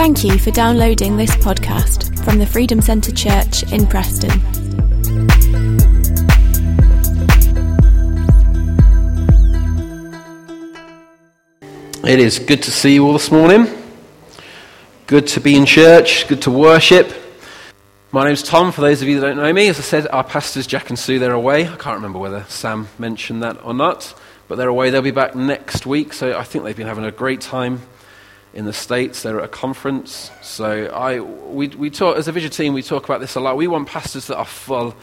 Thank you for downloading this podcast from the Freedom Centre Church in Preston. It is good to see you all this morning. Good to be in church, good to worship. My name's Tom, for those of you that don't know me. As I said, our pastors, Jack and Sue, they're away. I can't remember whether Sam mentioned that or not, but they're away. They'll be back next week, so I think they've been having a great time in the States. They're at a conference. So I, we, we talk, as a vision team, we talk about this a lot. We want pastors that are full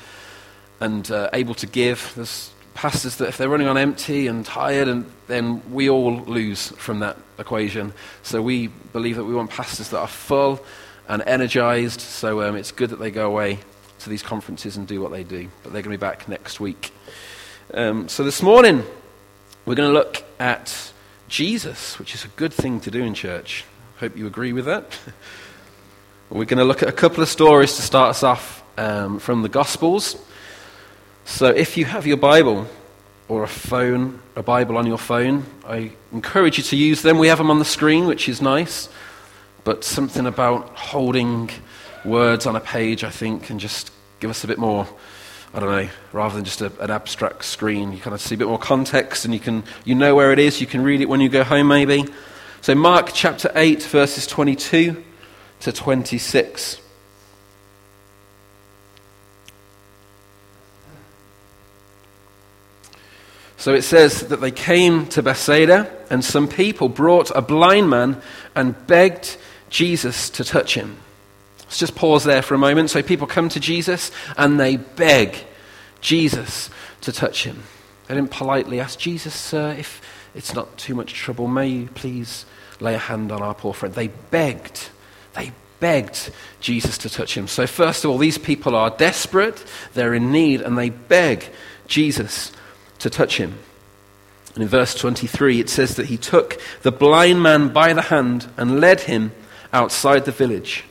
and uh, able to give. There's pastors that if they're running on empty and tired, and then we all lose from that equation. So we believe that we want pastors that are full and energized. So um, it's good that they go away to these conferences and do what they do. But they're going to be back next week. Um, so this morning, we're going to look at Jesus, which is a good thing to do in church. Hope you agree with that. We're going to look at a couple of stories to start us off um, from the Gospels. So if you have your Bible or a phone, a Bible on your phone, I encourage you to use them. We have them on the screen, which is nice. But something about holding words on a page, I think, can just give us a bit more I don't know, rather than just a, an abstract screen, you kind of see a bit more context and you, can, you know where it is. You can read it when you go home, maybe. So, Mark chapter 8, verses 22 to 26. So it says that they came to Bethsaida, and some people brought a blind man and begged Jesus to touch him. Let's just pause there for a moment. So people come to Jesus and they beg Jesus to touch him. They didn't politely ask Jesus, Sir, if it's not too much trouble, may you please lay a hand on our poor friend. They begged. They begged Jesus to touch him. So, first of all, these people are desperate, they're in need, and they beg Jesus to touch him. And in verse 23, it says that he took the blind man by the hand and led him outside the village.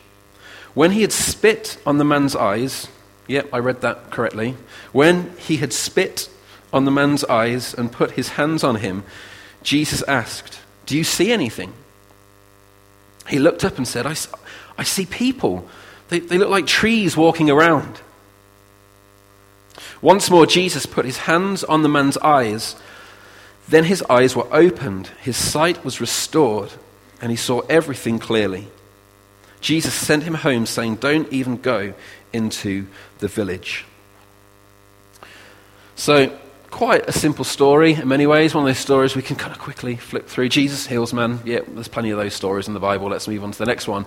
When he had spit on the man's eyes, yep, I read that correctly. When he had spit on the man's eyes and put his hands on him, Jesus asked, Do you see anything? He looked up and said, I, I see people. They, they look like trees walking around. Once more, Jesus put his hands on the man's eyes. Then his eyes were opened, his sight was restored, and he saw everything clearly. Jesus sent him home, saying, Don't even go into the village. So, quite a simple story in many ways. One of those stories we can kind of quickly flip through. Jesus heals man. Yeah, there's plenty of those stories in the Bible. Let's move on to the next one.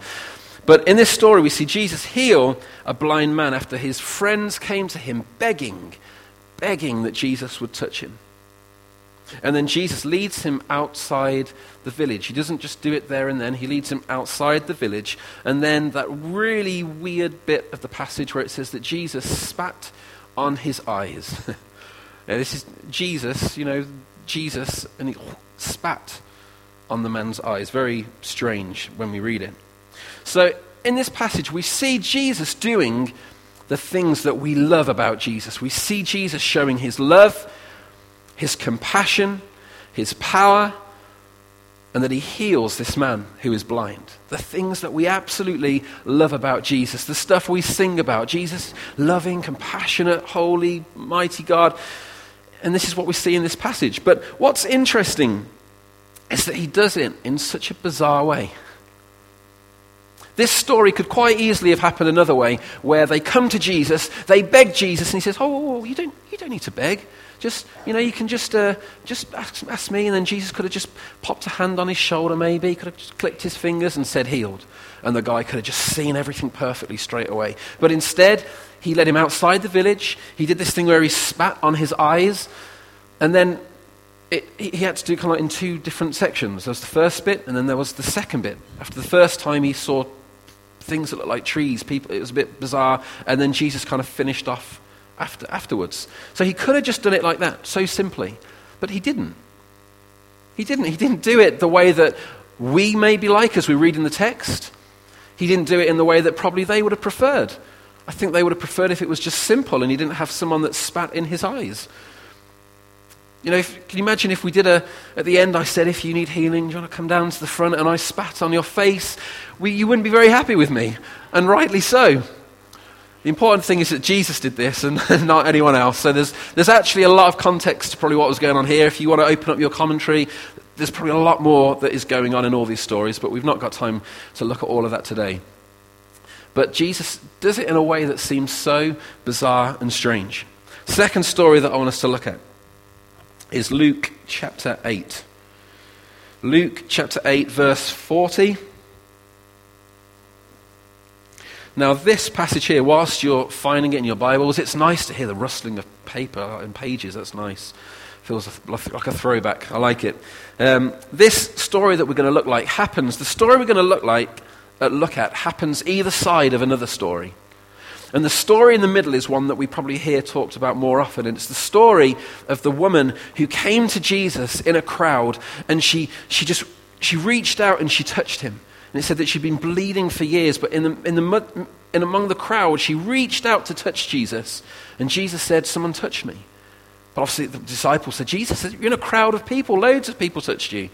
But in this story, we see Jesus heal a blind man after his friends came to him begging, begging that Jesus would touch him. And then Jesus leads him outside the village. He doesn't just do it there and then, he leads him outside the village. And then that really weird bit of the passage where it says that Jesus spat on his eyes. now, this is Jesus, you know, Jesus, and he spat on the man's eyes. Very strange when we read it. So, in this passage, we see Jesus doing the things that we love about Jesus. We see Jesus showing his love his compassion, his power, and that he heals this man who is blind. The things that we absolutely love about Jesus, the stuff we sing about. Jesus, loving, compassionate, holy, mighty God. And this is what we see in this passage. But what's interesting is that he does it in such a bizarre way. This story could quite easily have happened another way, where they come to Jesus, they beg Jesus, and he says, Oh, oh, oh you don't, you don't need to beg. Just, you know, you can just, uh, just ask, ask, me. And then Jesus could have just popped a hand on his shoulder, maybe. He could have just clicked his fingers and said, healed. And the guy could have just seen everything perfectly straight away. But instead, he led him outside the village. He did this thing where he spat on his eyes. And then it, he had to do kind of in two different sections. There was the first bit, and then there was the second bit. After the first time, he saw things that looked like trees. People, it was a bit bizarre. And then Jesus kind of finished off after, afterwards. So he could have just done it like that, so simply. But he didn't. He didn't. He didn't do it the way that we may be like as we read in the text. He didn't do it in the way that probably they would have preferred. I think they would have preferred if it was just simple and he didn't have someone that spat in his eyes. You know, if, can you imagine if we did a, at the end, I said, if you need healing, do you want to come down to the front and I spat on your face? We, you wouldn't be very happy with me, and rightly so. The important thing is that Jesus did this and, not anyone else. So there's, there's actually a lot of context to probably what was going on here. If you want to open up your commentary, there's probably a lot more that is going on in all these stories, but we've not got time to look at all of that today. But Jesus does it in a way that seems so bizarre and strange. Second story that I want us to look at is Luke chapter 8. Luke chapter 8, verse 40. Now, this passage here, whilst you're finding it in your Bibles, it's nice to hear the rustling of paper and pages. That's nice. Feels like a throwback. I like it. Um, this story that we're going to look like happens, the story we're going to look like, uh, look at happens either side of another story. And the story in the middle is one that we probably hear talked about more often. And it's the story of the woman who came to Jesus in a crowd and she, she just she reached out and she touched him. And it said that she'd been bleeding for years, but in, the, in, the, in among the crowd, she reached out to touch Jesus. And Jesus said, Someone touched me. But obviously, the disciples said, Jesus, you're in a crowd of people. Loads of people touched you.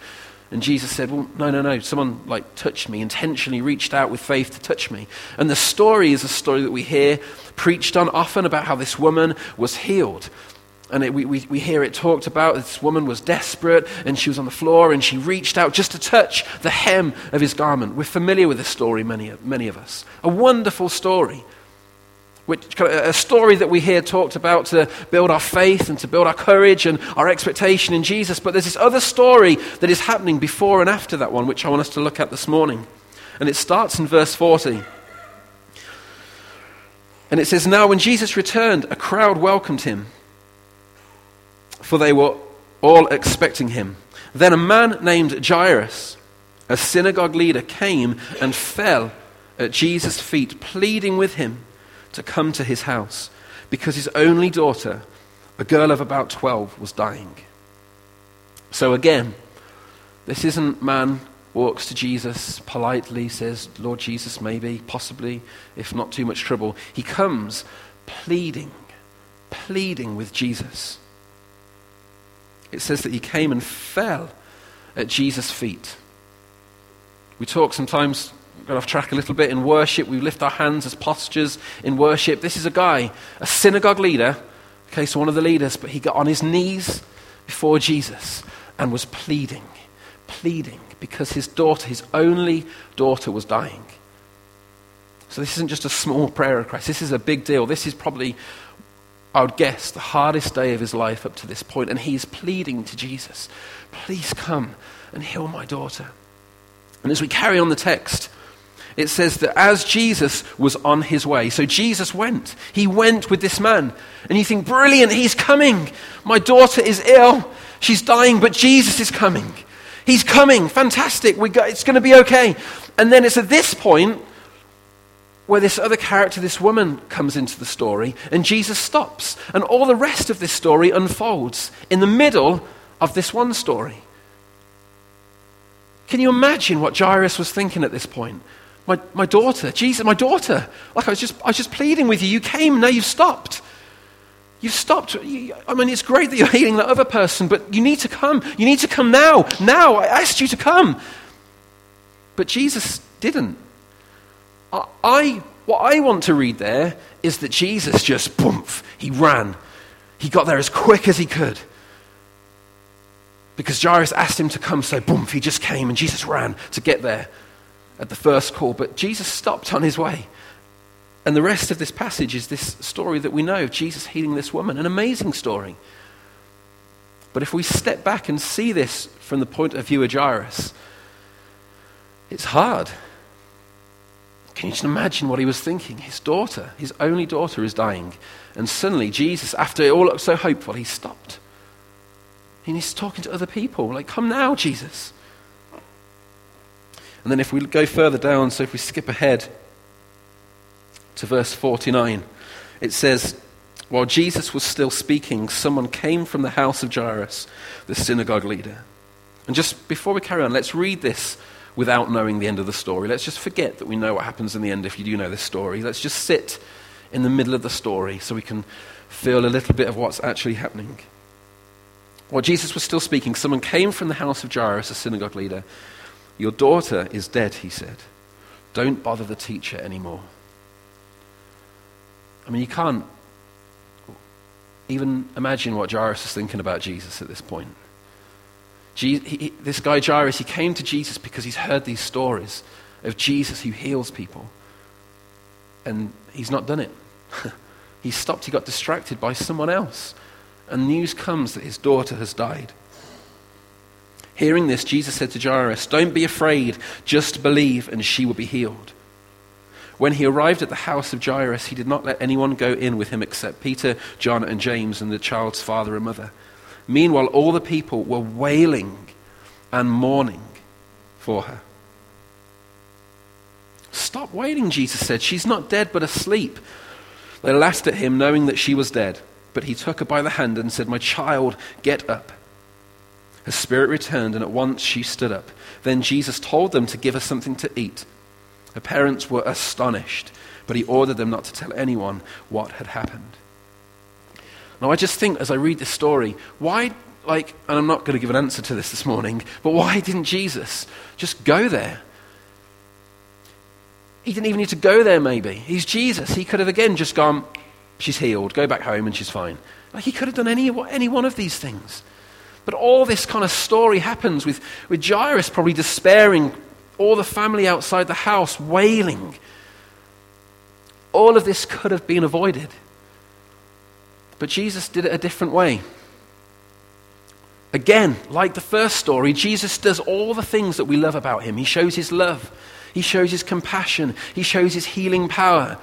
And Jesus said, Well, no, no, no. Someone like touched me, intentionally reached out with faith to touch me. And the story is a story that we hear preached on often about how this woman was healed. And it, we, we, we hear it talked about. This woman was desperate and she was on the floor and she reached out just to touch the hem of his garment. We're familiar with this story, many, many of us. A wonderful story. Which, a story that we hear talked about to build our faith and to build our courage and our expectation in Jesus. But there's this other story that is happening before and after that one, which I want us to look at this morning. And it starts in verse 40. And it says, Now when Jesus returned, a crowd welcomed him for they were all expecting him. Then a man named Jairus, a synagogue leader, came and fell at Jesus' feet, pleading with him to come to his house because his only daughter, a girl of about 12, was dying. So again, this isn't man walks to Jesus politely, says, Lord Jesus, maybe, possibly, if not too much trouble. He comes pleading, pleading with Jesus it says that he came and fell at Jesus' feet. We talk sometimes, got off track a little bit in worship. We lift our hands as postures in worship. This is a guy, a synagogue leader, okay, so one of the leaders, but he got on his knees before Jesus and was pleading, pleading because his daughter, his only daughter, was dying. So this isn't just a small prayer request. This is a big deal. This is probably I would guess, the hardest day of his life up to this point, and he's pleading to Jesus, please come and heal my daughter. And as we carry on the text, it says that as Jesus was on his way, so Jesus went. He went with this man. And you think, brilliant, he's coming. My daughter is ill. She's dying, but Jesus is coming. He's coming. Fantastic. We got, it's going to be okay. And then it's at this point where this other character, this woman, comes into the story, and Jesus stops. And all the rest of this story unfolds in the middle of this one story. Can you imagine what Jairus was thinking at this point? My, my daughter, Jesus, my daughter. Like I was, just, I was just pleading with you. You came, now you've stopped. You've stopped. I mean, it's great that you're healing that other person, but you need to come. You need to come now. Now, I asked you to come. But Jesus didn't. I, what I want to read there is that Jesus just, boom, he ran. He got there as quick as he could. Because Jairus asked him to come, so boom, he just came and Jesus ran to get there at the first call. But Jesus stopped on his way. And the rest of this passage is this story that we know of Jesus healing this woman, an amazing story. But if we step back and see this from the point of view of Jairus, it's hard. Can you just imagine what he was thinking? His daughter, his only daughter, is dying. And suddenly, Jesus, after it all looked so hopeful, he stopped. And he's talking to other people, like, Come now, Jesus. And then, if we go further down, so if we skip ahead to verse 49, it says, While Jesus was still speaking, someone came from the house of Jairus, the synagogue leader. And just before we carry on, let's read this without knowing the end of the story. Let's just forget that we know what happens in the end if you do know this story. Let's just sit in the middle of the story so we can feel a little bit of what's actually happening. While Jesus was still speaking, someone came from the house of Jairus, a synagogue leader. Your daughter is dead, he said. Don't bother the teacher anymore. I mean, you can't even imagine what Jairus is thinking about Jesus at this point. He, he, this guy Jairus, he came to Jesus because he's heard these stories of Jesus who heals people. And he's not done it. he stopped, he got distracted by someone else. And news comes that his daughter has died. Hearing this, Jesus said to Jairus, Don't be afraid, just believe, and she will be healed. When he arrived at the house of Jairus, he did not let anyone go in with him except Peter, John, and James, and the child's father and mother. Meanwhile, all the people were wailing and mourning for her. Stop wailing, Jesus said. She's not dead, but asleep. They laughed at him, knowing that she was dead. But he took her by the hand and said, My child, get up. Her spirit returned, and at once she stood up. Then Jesus told them to give her something to eat. Her parents were astonished, but he ordered them not to tell anyone what had happened. Now, I just think as I read this story, why, like, and I'm not going to give an answer to this this morning, but why didn't Jesus just go there? He didn't even need to go there, maybe. He's Jesus. He could have, again, just gone, she's healed, go back home, and she's fine. Like, he could have done any, any one of these things. But all this kind of story happens with, with Jairus probably despairing, all the family outside the house wailing. All of this could have been avoided. But Jesus did it a different way. Again, like the first story, Jesus does all the things that we love about him. He shows his love, he shows his compassion, he shows his healing power.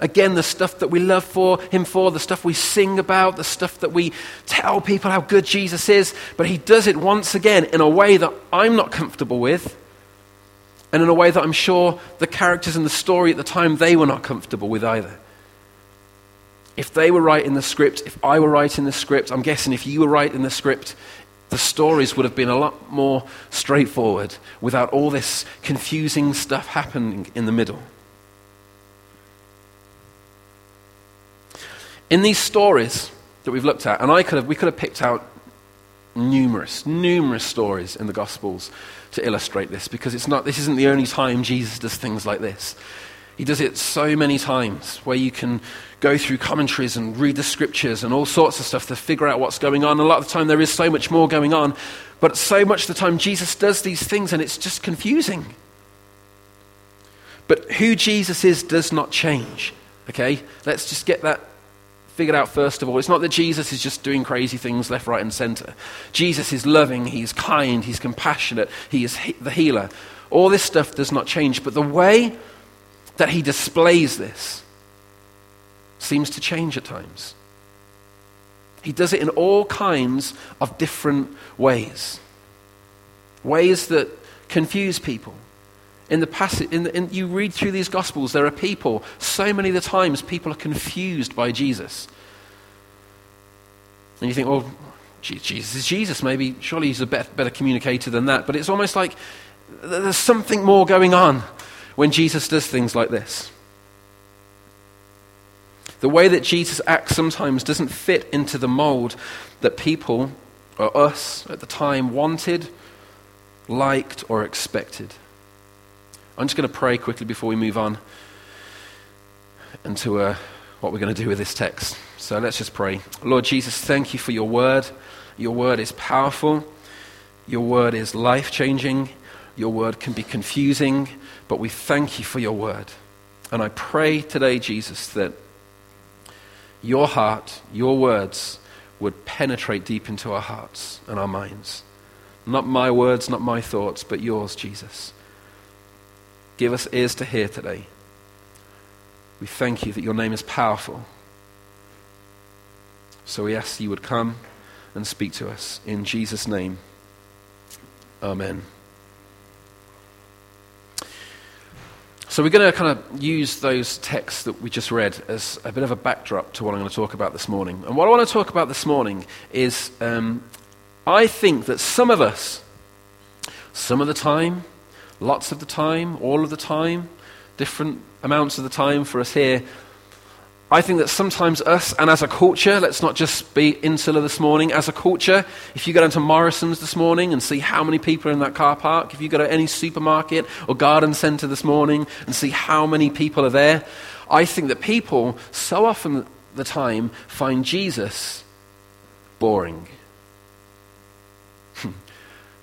Again, the stuff that we love for him for, the stuff we sing about, the stuff that we tell people how good Jesus is, but he does it once again in a way that I'm not comfortable with and in a way that I'm sure the characters in the story at the time they were not comfortable with either. If they were writing the script, if I were writing the script, I'm guessing if you were writing the script, the stories would have been a lot more straightforward without all this confusing stuff happening in the middle. In these stories that we've looked at, and I could have, we could have picked out numerous, numerous stories in the Gospels to illustrate this because it's not, this isn't the only time Jesus does things like this. He does it so many times where you can go through commentaries and read the scriptures and all sorts of stuff to figure out what's going on. A lot of the time, there is so much more going on, but so much of the time, Jesus does these things and it's just confusing. But who Jesus is does not change. Okay? Let's just get that figured out first of all. It's not that Jesus is just doing crazy things left, right, and center. Jesus is loving, he's kind, he's compassionate, he is he- the healer. All this stuff does not change, but the way that he displays this seems to change at times. He does it in all kinds of different ways. Ways that confuse people. In the passage, in the, in, you read through these Gospels, there are people, so many of the times, people are confused by Jesus. And you think, oh, well, Jesus is Jesus. Maybe, surely he's a better, better communicator than that. But it's almost like there's something more going on when Jesus does things like this. The way that Jesus acts sometimes doesn't fit into the mold that people, or us at the time, wanted, liked, or expected. I'm just going to pray quickly before we move on into uh, what we're going to do with this text. So let's just pray. Lord Jesus, thank you for your word. Your word is powerful, your word is life changing, your word can be confusing, but we thank you for your word. And I pray today, Jesus, that your heart, your words, would penetrate deep into our hearts and our minds. Not my words, not my thoughts, but yours, Jesus. Give us ears to hear today. We thank you that your name is powerful. So we ask you would come and speak to us. In Jesus' name, amen. So we're going to kind of use those texts that we just read as a bit of a backdrop to what I'm going to talk about this morning. And what I want to talk about this morning is um, I think that some of us, some of the time, lots of the time, all of the time, different amounts of the time for us here, I think that sometimes us, and as a culture, let's not just be insular this morning, as a culture, if you go down to Morrison's this morning and see how many people are in that car park, if you go to any supermarket or garden centre this morning and see how many people are there, I think that people, so often the time, find Jesus boring.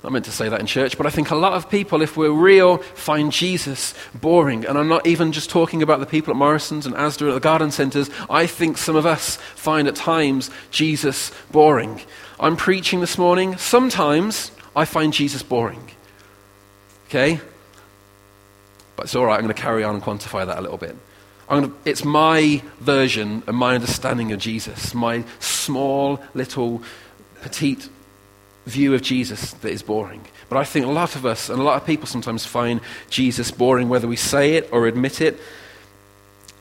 I meant to say that in church, but I think a lot of people, if we're real, find Jesus boring. And I'm not even just talking about the people at Morrison's and Asda at the garden centres. I think some of us find at times Jesus boring. I'm preaching this morning. Sometimes I find Jesus boring. Okay? But it's all right. I'm going to carry on and quantify that a little bit. To, it's my version and my understanding of Jesus, my small, little, petite view of Jesus that is boring. But I think a lot of us and a lot of people sometimes find Jesus boring, whether we say it or admit it.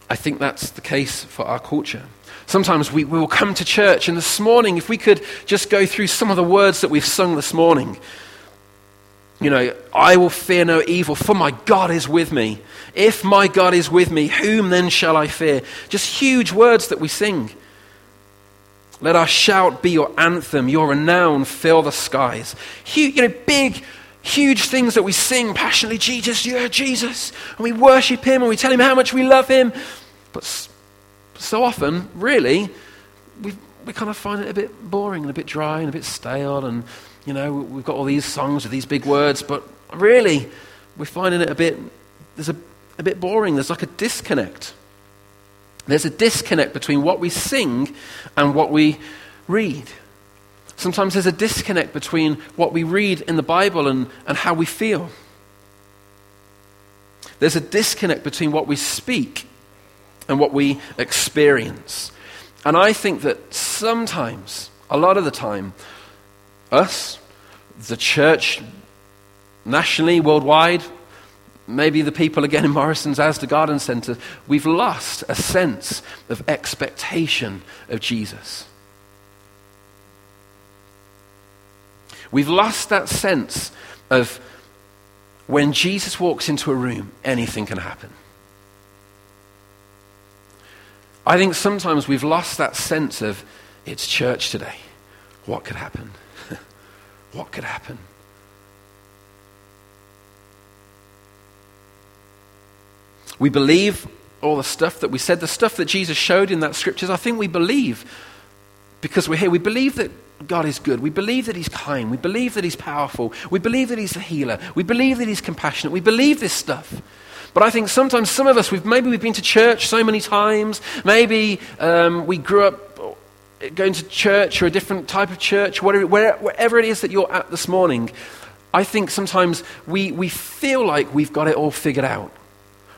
I think that's the case for our culture. Sometimes we, we will come to church, and this morning, if we could just go through some of the words that we've sung this morning. You know, I will fear no evil, for my God is with me. If my God is with me, whom then shall I fear? Just huge words that we sing. Let our shout be your anthem, your renown fill the skies. Huge, you know, big, huge things that we sing passionately Jesus, yeah, Jesus. And we worship him and we tell him how much we love him. But so often, really, we, we kind of find it a bit boring and a bit dry and a bit stale. And, you know, we've got all these songs with these big words, but really, we're finding it a bit, there's a, a bit boring. There's like a disconnect. There's a disconnect between what we sing and what we read. Sometimes there's a disconnect between what we read in the Bible and, and how we feel. There's a disconnect between what we speak and what we experience. And I think that sometimes, a lot of the time, us, the church, nationally, worldwide, maybe the people again in Morrison's Asda Garden Centre, we've lost a sense of expectation of Jesus. We've lost that sense of when Jesus walks into a room, anything can happen. I think sometimes we've lost that sense of it's church today. What could happen? what could happen? We believe all the stuff that we said, the stuff that Jesus showed in that scriptures, I think we believe because we're here. We believe that God is good. We believe that He's kind. We believe that He's powerful. We believe that He's a healer. We believe that He's compassionate. We believe this stuff. But I think sometimes some of us, we've, maybe we've been to church so many times. Maybe um, we grew up going to church or a different type of church, whatever, wherever it is that you're at this morning. I think sometimes we, we feel like we've got it all figured out.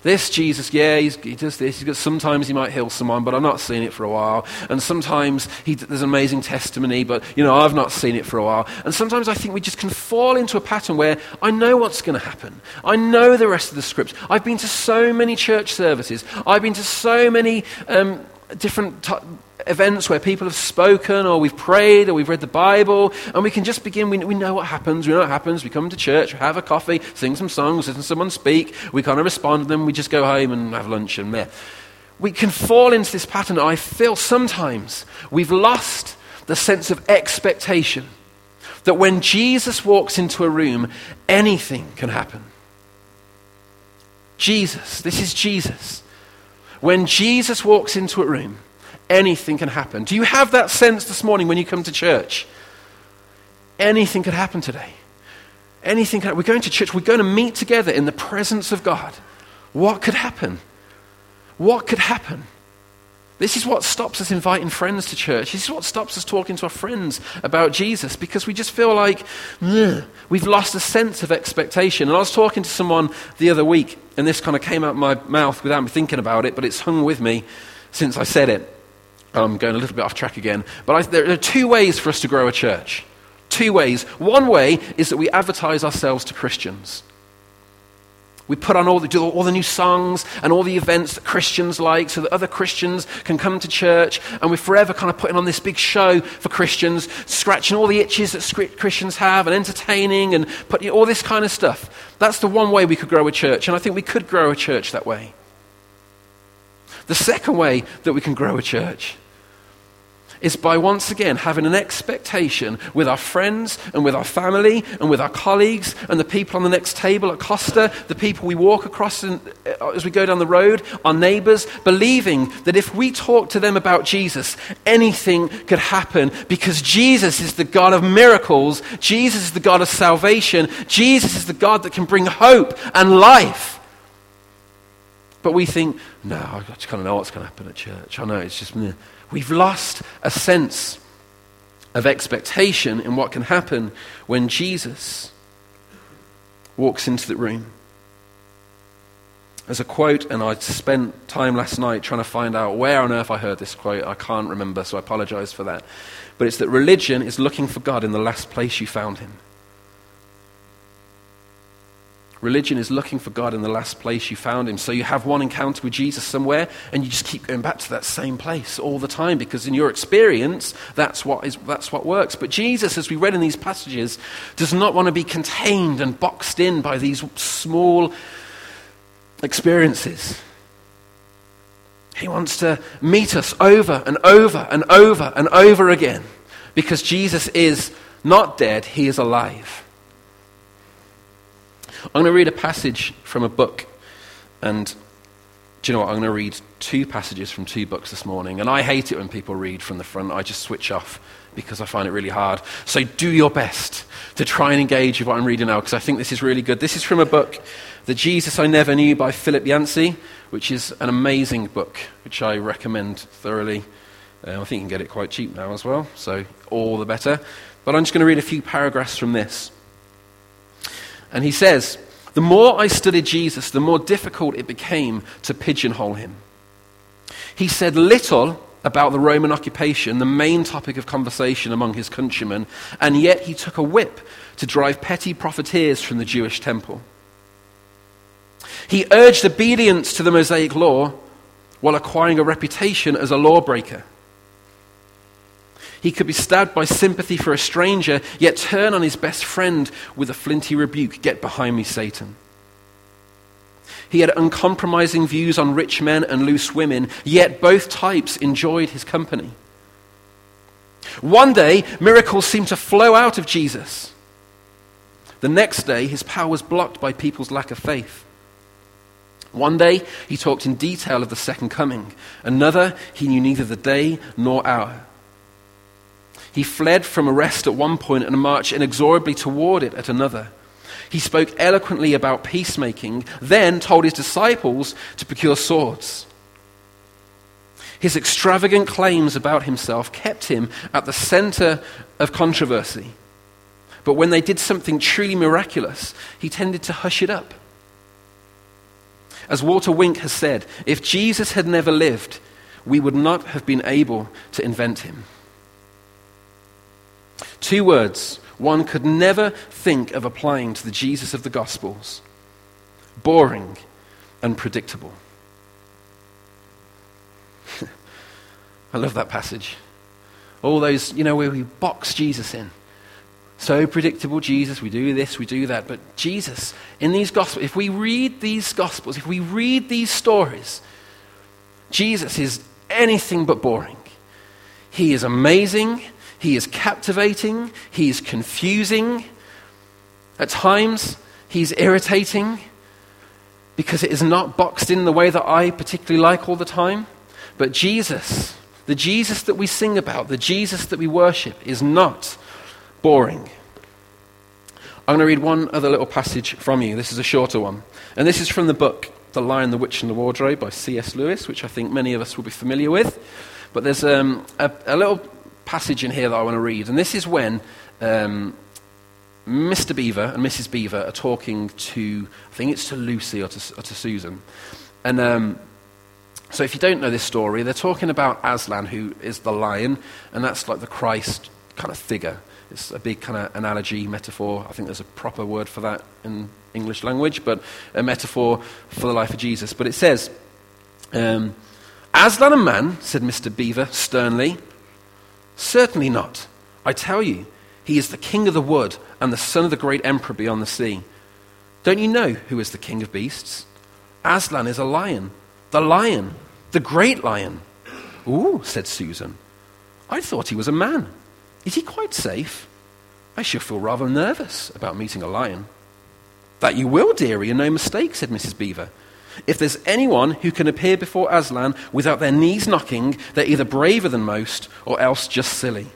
This Jesus, yeah, he does this. Got, sometimes he might heal someone, but I've not seen it for a while. And sometimes he, there's amazing testimony, but you know I've not seen it for a while. And sometimes I think we just can fall into a pattern where I know what's going to happen. I know the rest of the script. I've been to so many church services. I've been to so many um, different t- events where people have spoken or we've prayed or we've read the Bible and we can just begin. We, we know what happens. We know what happens. We come to church, have a coffee, sing some songs, listen to someone speak. We kind of respond to them. We just go home and have lunch and there. We can fall into this pattern. I feel sometimes we've lost the sense of expectation that when Jesus walks into a room, anything can happen. Jesus, this is Jesus. When Jesus walks into a room, anything can happen. Do you have that sense this morning when you come to church? Anything could happen today. Anything can, We're going to church. We're going to meet together in the presence of God. What could happen? What could happen? This is what stops us inviting friends to church. This is what stops us talking to our friends about Jesus because we just feel like we've lost a sense of expectation. And I was talking to someone the other week, and this kind of came out my mouth without me thinking about it, but it's hung with me since I said it. I'm going a little bit off track again. But I, there are two ways for us to grow a church. Two ways. One way is that we advertise ourselves to Christians. We put on all the, all the new songs and all the events that Christians like so that other Christians can come to church. And we're forever kind of putting on this big show for Christians, scratching all the itches that Christians have and entertaining and putting all this kind of stuff. That's the one way we could grow a church. And I think we could grow a church that way. The second way that we can grow a church is by once again having an expectation with our friends and with our family and with our colleagues and the people on the next table at Costa, the people we walk across in, uh, as we go down the road, our neighbors, believing that if we talk to them about Jesus, anything could happen because Jesus is the God of miracles, Jesus is the God of salvation, Jesus is the God that can bring hope and life. But we think, no, I just kind of know what's going to happen at church. I know it's just. Meh. We've lost a sense of expectation in what can happen when Jesus walks into the room. There's a quote, and I spent time last night trying to find out where on earth I heard this quote. I can't remember, so I apologize for that. But it's that religion is looking for God in the last place you found him. Religion is looking for God in the last place you found him. So you have one encounter with Jesus somewhere, and you just keep going back to that same place all the time because, in your experience, that's what, is, that's what works. But Jesus, as we read in these passages, does not want to be contained and boxed in by these small experiences. He wants to meet us over and over and over and over again because Jesus is not dead, he is alive. I'm going to read a passage from a book, and do you know what? I'm going to read two passages from two books this morning. And I hate it when people read from the front. I just switch off because I find it really hard. So do your best to try and engage with what I'm reading now because I think this is really good. This is from a book, The Jesus I Never Knew by Philip Yancey, which is an amazing book, which I recommend thoroughly. Uh, I think you can get it quite cheap now as well, so all the better. But I'm just going to read a few paragraphs from this. And he says, The more I studied Jesus, the more difficult it became to pigeonhole him. He said little about the Roman occupation, the main topic of conversation among his countrymen, and yet he took a whip to drive petty profiteers from the Jewish temple. He urged obedience to the Mosaic law while acquiring a reputation as a lawbreaker. He could be stabbed by sympathy for a stranger, yet turn on his best friend with a flinty rebuke Get behind me, Satan. He had uncompromising views on rich men and loose women, yet both types enjoyed his company. One day, miracles seemed to flow out of Jesus. The next day, his power was blocked by people's lack of faith. One day, he talked in detail of the second coming. Another, he knew neither the day nor hour. He fled from arrest at one point and marched inexorably toward it at another. He spoke eloquently about peacemaking, then told his disciples to procure swords. His extravagant claims about himself kept him at the center of controversy. But when they did something truly miraculous, he tended to hush it up. As Walter Wink has said, if Jesus had never lived, we would not have been able to invent him. Two words one could never think of applying to the Jesus of the Gospels boring and predictable. I love that passage. All those, you know, where we box Jesus in. So predictable, Jesus, we do this, we do that. But Jesus, in these Gospels, if we read these Gospels, if we read these stories, Jesus is anything but boring. He is amazing. He is captivating, he is confusing. At times, he's irritating because it is not boxed in the way that I particularly like all the time. But Jesus, the Jesus that we sing about, the Jesus that we worship, is not boring. I'm going to read one other little passage from you. This is a shorter one. And this is from the book The Lion, the Witch, and the Wardrobe by C.S. Lewis, which I think many of us will be familiar with. But there's um, a, a little passage in here that I want to read. And this is when um, Mr. Beaver and Mrs. Beaver are talking to, I think it's to Lucy or to, or to Susan. And um, so if you don't know this story, they're talking about Aslan, who is the lion, and that's like the Christ kind of figure. It's a big kind of analogy, metaphor. I think there's a proper word for that in English language, but a metaphor for the life of Jesus. But it says, um, Aslan a man, said Mr. Beaver sternly, Certainly not. I tell you, he is the king of the wood and the son of the great emperor beyond the sea. Don't you know who is the king of beasts? Aslan is a lion, the lion The great lion. Ooh, said Susan. I thought he was a man. Is he quite safe? I should feel rather nervous about meeting a lion. That you will, dearie, and no mistake, said Mrs. Beaver. If there's anyone who can appear before Aslan without their knees knocking, they're either braver than most or else just silly.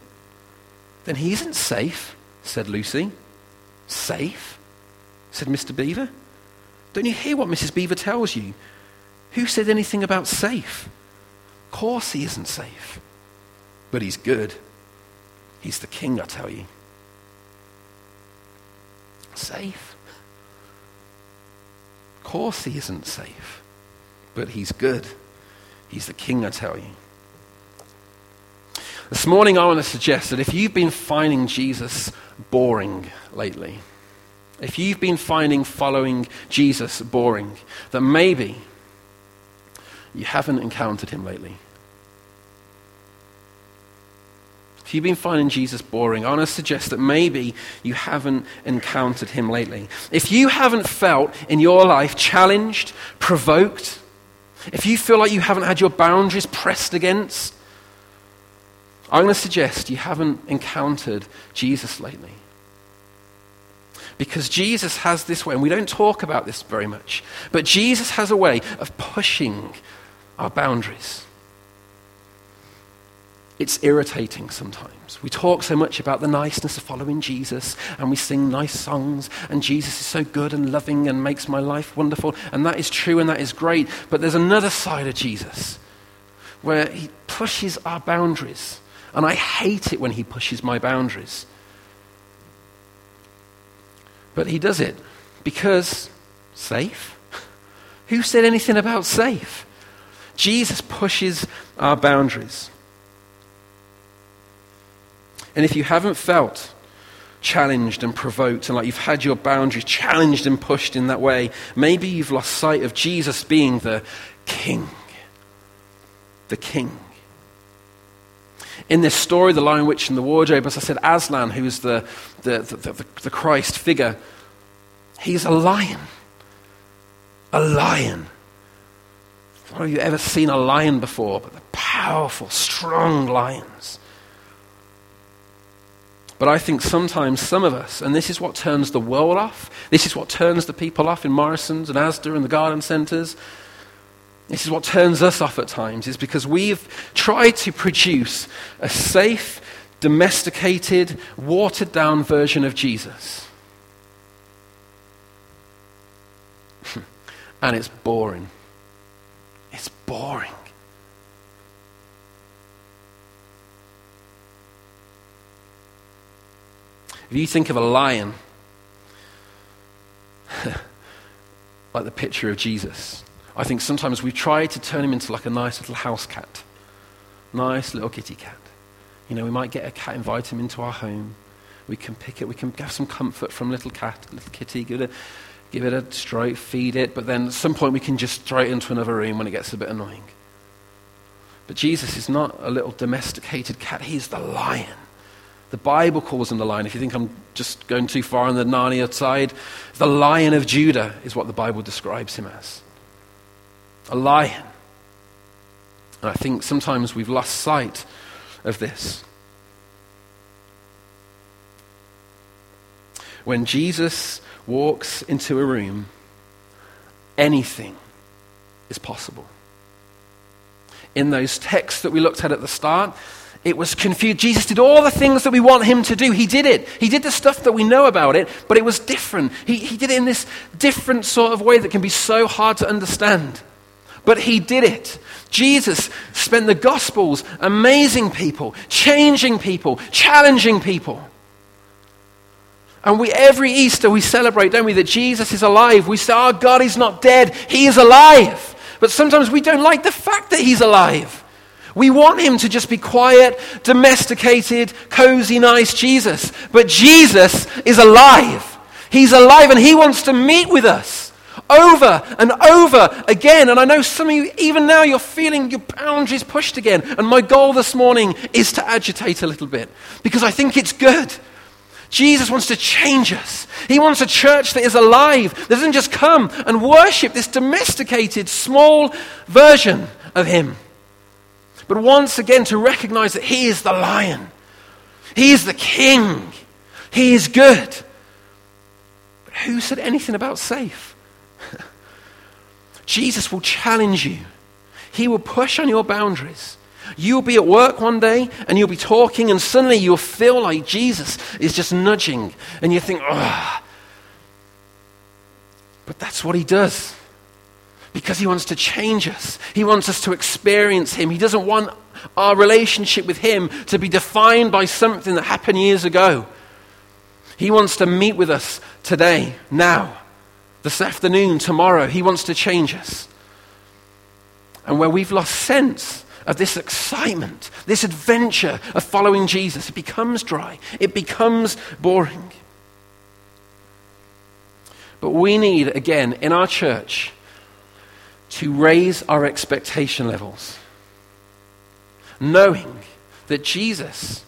Then he isn't safe, said Lucy. Safe? said Mr. Beaver. Don't you hear what Mrs. Beaver tells you? Who said anything about safe? Of course he isn't safe. But he's good. He's the king, I tell you. Safe? Course he isn't safe. But he's good. He's the king, I tell you. This morning, I want to suggest that if you've been finding Jesus boring lately, if you've been finding following Jesus boring, that maybe you haven't encountered him lately. If you've been finding Jesus boring, I want to suggest that maybe you haven't encountered him lately. If you haven't felt in your life challenged, provoked, if you feel like you haven't had your boundaries pressed against, I'm going to suggest you haven't encountered Jesus lately. Because Jesus has this way, and we don't talk about this very much, but Jesus has a way of pushing our boundaries. It's irritating sometimes. We talk so much about the niceness of following Jesus, and we sing nice songs, and Jesus is so good and loving and makes my life wonderful, and that is true and that is great. But there's another side of Jesus where he pushes our boundaries, and I hate it when he pushes my boundaries. But he does it because safe? Who said anything about safe? Jesus pushes our boundaries. And if you haven't felt challenged and provoked and like you've had your boundaries challenged and pushed in that way, maybe you've lost sight of Jesus being the king. The king. In this story, The Lion, Witch, and the Wardrobe, as I said, Aslan, who's the, the, the, the, the Christ figure, he's a lion. A lion. Have you ever seen a lion before? But the powerful, strong lions. But I think sometimes some of us, and this is what turns the world off, this is what turns the people off in Morrison's and Asda and the garden centres, this is what turns us off at times, is because we've tried to produce a safe, domesticated, watered down version of Jesus. and it's boring. It's boring. If you think of a lion, like the picture of Jesus, I think sometimes we try to turn him into like a nice little house cat. Nice little kitty cat. You know, we might get a cat, invite him into our home. We can pick it, we can have some comfort from little cat, little kitty, give it a, give it a stroke, feed it, but then at some point we can just throw it into another room when it gets a bit annoying. But Jesus is not a little domesticated cat, he's the lion. The Bible calls him the lion. If you think I'm just going too far on the Narnia side, the lion of Judah is what the Bible describes him as a lion. And I think sometimes we've lost sight of this. When Jesus walks into a room, anything is possible. In those texts that we looked at at the start, it was confused. Jesus did all the things that we want him to do. He did it. He did the stuff that we know about it, but it was different. He, he did it in this different sort of way that can be so hard to understand. But he did it. Jesus spent the Gospels amazing people, changing people, challenging people. And we, every Easter, we celebrate, don't we, that Jesus is alive. We say, our oh, God is not dead, He is alive. But sometimes we don't like the fact that He's alive. We want Him to just be quiet, domesticated, cozy, nice Jesus. But Jesus is alive. He's alive and He wants to meet with us over and over again. And I know some of you, even now, you're feeling your boundaries pushed again. And my goal this morning is to agitate a little bit because I think it's good. Jesus wants to change us. He wants a church that is alive, that doesn't just come and worship this domesticated, small version of him. But once again, to recognize that he is the lion, he is the king, he is good. But who said anything about safe? Jesus will challenge you, he will push on your boundaries. You'll be at work one day and you'll be talking, and suddenly you'll feel like Jesus is just nudging, and you think, ah. But that's what he does because he wants to change us. He wants us to experience him. He doesn't want our relationship with him to be defined by something that happened years ago. He wants to meet with us today, now, this afternoon, tomorrow. He wants to change us. And where we've lost sense of this excitement, this adventure of following Jesus, it becomes dry, it becomes boring. But we need, again, in our church, to raise our expectation levels, knowing that Jesus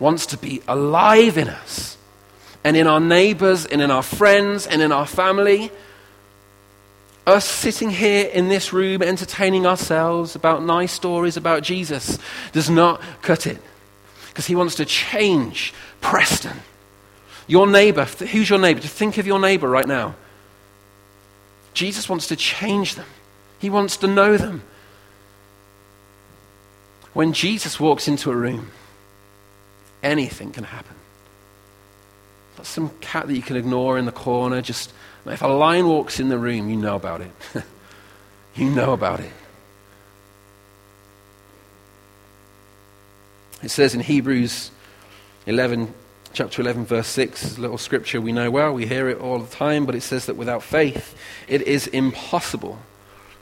wants to be alive in us and in our neighbors and in our friends and in our family. Us sitting here in this room entertaining ourselves about nice stories about Jesus does not cut it because he wants to change Preston. Your neighbor, who's your neighbor? Just think of your neighbor right now. Jesus wants to change them, he wants to know them. When Jesus walks into a room, anything can happen. That's some cat that you can ignore in the corner, just if a lion walks in the room, you know about it. you know about it. It says in Hebrews 11, chapter 11, verse 6, a little scripture we know well, we hear it all the time, but it says that without faith, it is impossible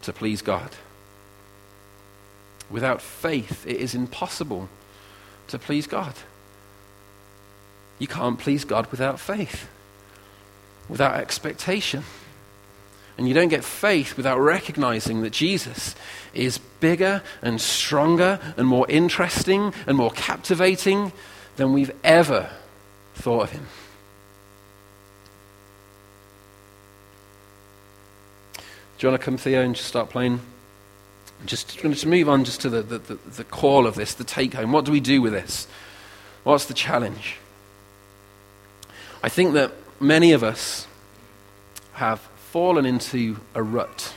to please God. Without faith, it is impossible to please God. You can't please God without faith without expectation. And you don't get faith without recognizing that Jesus is bigger and stronger and more interesting and more captivating than we've ever thought of him. Do you want to come, Theo, and just start playing? Just going to move on just to the, the, the, the call of this, the take home. What do we do with this? What's the challenge? I think that many of us have fallen into a rut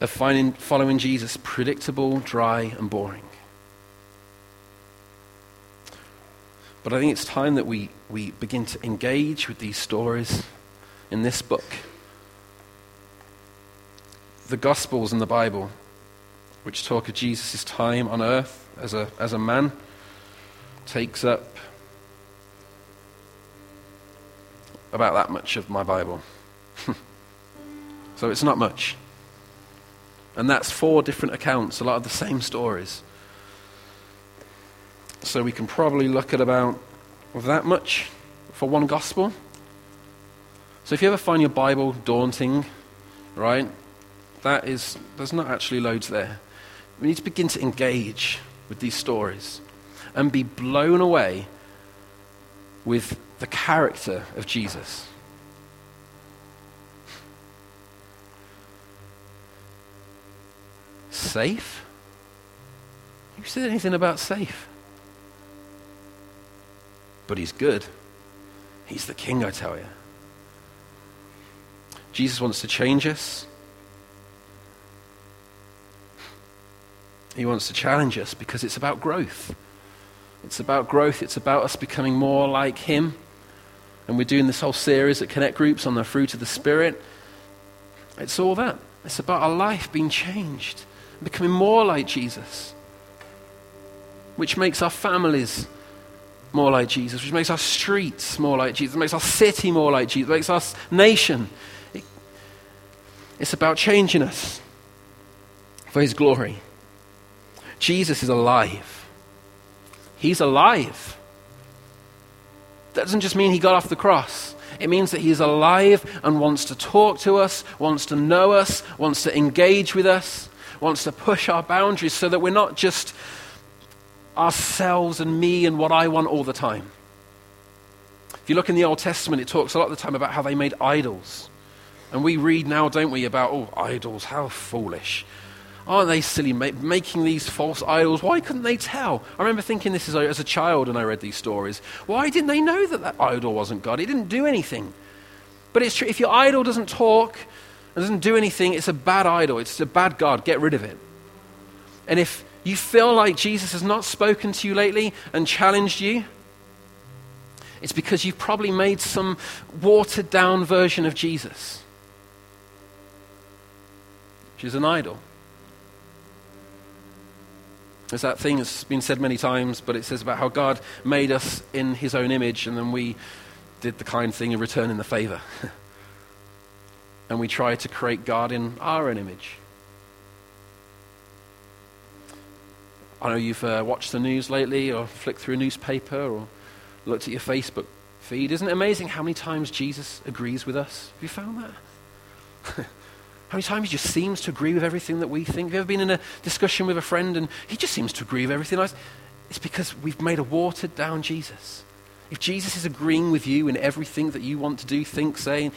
of finding, following Jesus predictable, dry, and boring. But I think it's time that we, we begin to engage with these stories in this book. The Gospels in the Bible, which talk of Jesus' time on earth as a, as a man takes up about that much of my Bible. so it's not much. And that's four different accounts, a lot of the same stories. So we can probably look at about that much for one gospel. So if you ever find your Bible daunting, right, that is, there's not actually loads there. We need to begin to engage with these stories and be blown away with the character of Jesus. Safe? Who said anything about safe? But he's good. He's the king, I tell you. Jesus wants to change us. He wants to challenge us because it's about growth. It's about growth. It's about us becoming more like Him. And we're doing this whole series at Connect Groups on the fruit of the Spirit. It's all that. It's about our life being changed, becoming more like Jesus, which makes our families more like Jesus, which makes our streets more like Jesus, makes our city more like Jesus, makes our nation. It, it's about changing us for His glory. Jesus is alive. He's alive. That doesn't just mean he got off the cross. It means that he is alive and wants to talk to us, wants to know us, wants to engage with us, wants to push our boundaries so that we're not just ourselves and me and what I want all the time. If you look in the Old Testament, it talks a lot of the time about how they made idols. And we read now, don't we, about, oh, idols, how foolish. Aren't they silly ma- making these false idols? Why couldn't they tell? I remember thinking this as a, as a child and I read these stories. Why didn't they know that that idol wasn't God? It didn't do anything. But it's true, if your idol doesn't talk and doesn't do anything, it's a bad idol. It's a bad God. Get rid of it. And if you feel like Jesus has not spoken to you lately and challenged you, it's because you've probably made some watered down version of Jesus, which is an idol. There's that thing that's been said many times, but it says about how God made us in his own image, and then we did the kind thing of returning the favor. and we tried to create God in our own image. I know you've uh, watched the news lately, or flicked through a newspaper, or looked at your Facebook feed. Isn't it amazing how many times Jesus agrees with us? Have you found that? How many times he just seems to agree with everything that we think? Have you ever been in a discussion with a friend and he just seems to agree with everything? It's because we've made a watered down Jesus. If Jesus is agreeing with you in everything that you want to do, think, say,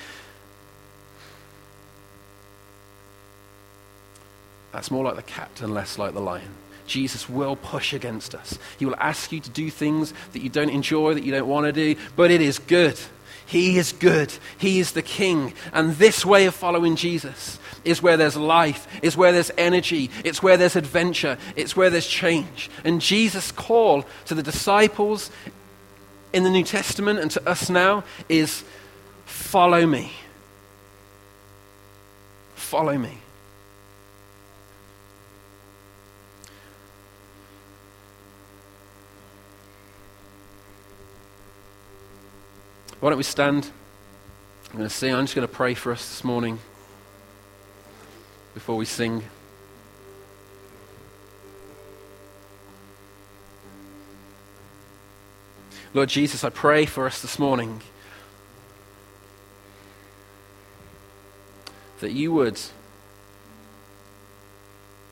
that's more like the cat and less like the lion. Jesus will push against us. He will ask you to do things that you don't enjoy, that you don't want to do, but it is good. He is good. He is the King. And this way of following Jesus is where there's life, is where there's energy, it's where there's adventure, it's where there's change. And Jesus' call to the disciples in the New Testament and to us now is follow me. Follow me. Why don't we stand? I'm going to sing. I'm just going to pray for us this morning before we sing. Lord Jesus, I pray for us this morning that you would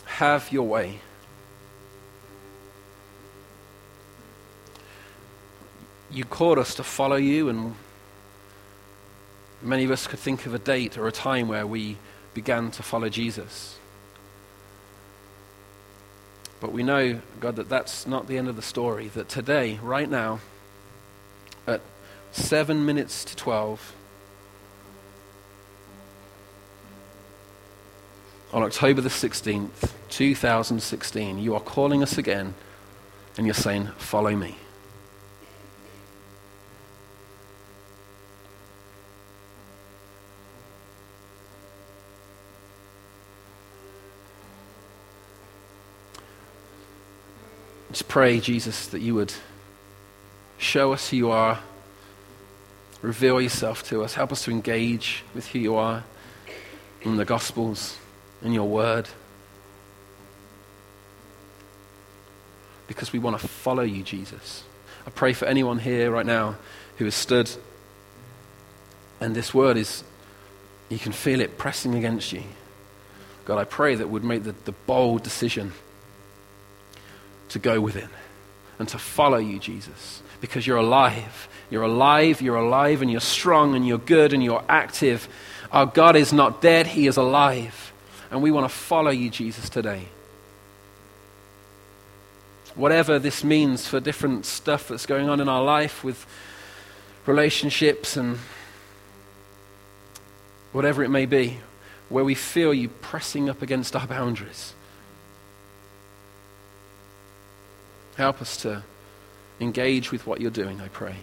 have your way. You called us to follow you, and many of us could think of a date or a time where we began to follow Jesus. But we know, God, that that's not the end of the story. That today, right now, at 7 minutes to 12, on October the 16th, 2016, you are calling us again and you're saying, Follow me. Pray, Jesus, that you would show us who you are, reveal yourself to us, help us to engage with who you are in the Gospels, in your word. Because we want to follow you, Jesus. I pray for anyone here right now who has stood and this word is, you can feel it pressing against you. God, I pray that we'd make the, the bold decision to go within and to follow you, Jesus, because you're alive. You're alive, you're alive, and you're strong, and you're good, and you're active. Our God is not dead, He is alive. And we want to follow you, Jesus, today. Whatever this means for different stuff that's going on in our life with relationships and whatever it may be, where we feel you pressing up against our boundaries. Help us to engage with what you're doing, I pray.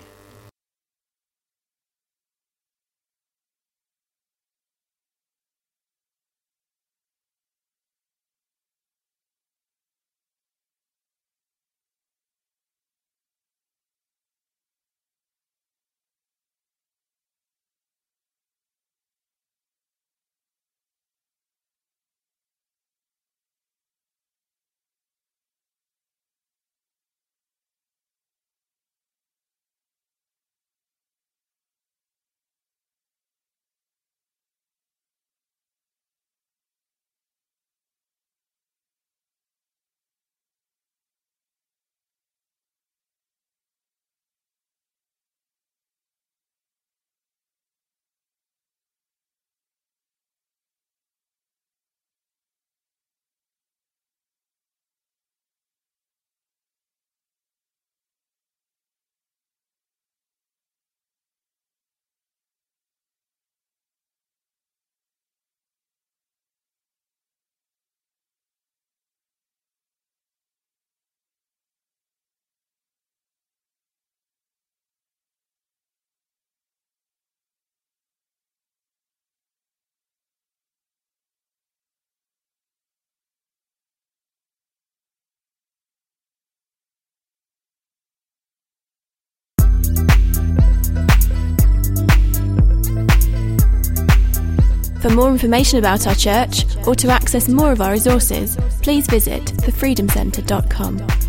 For more information about our church or to access more of our resources, please visit thefreedomcentre.com.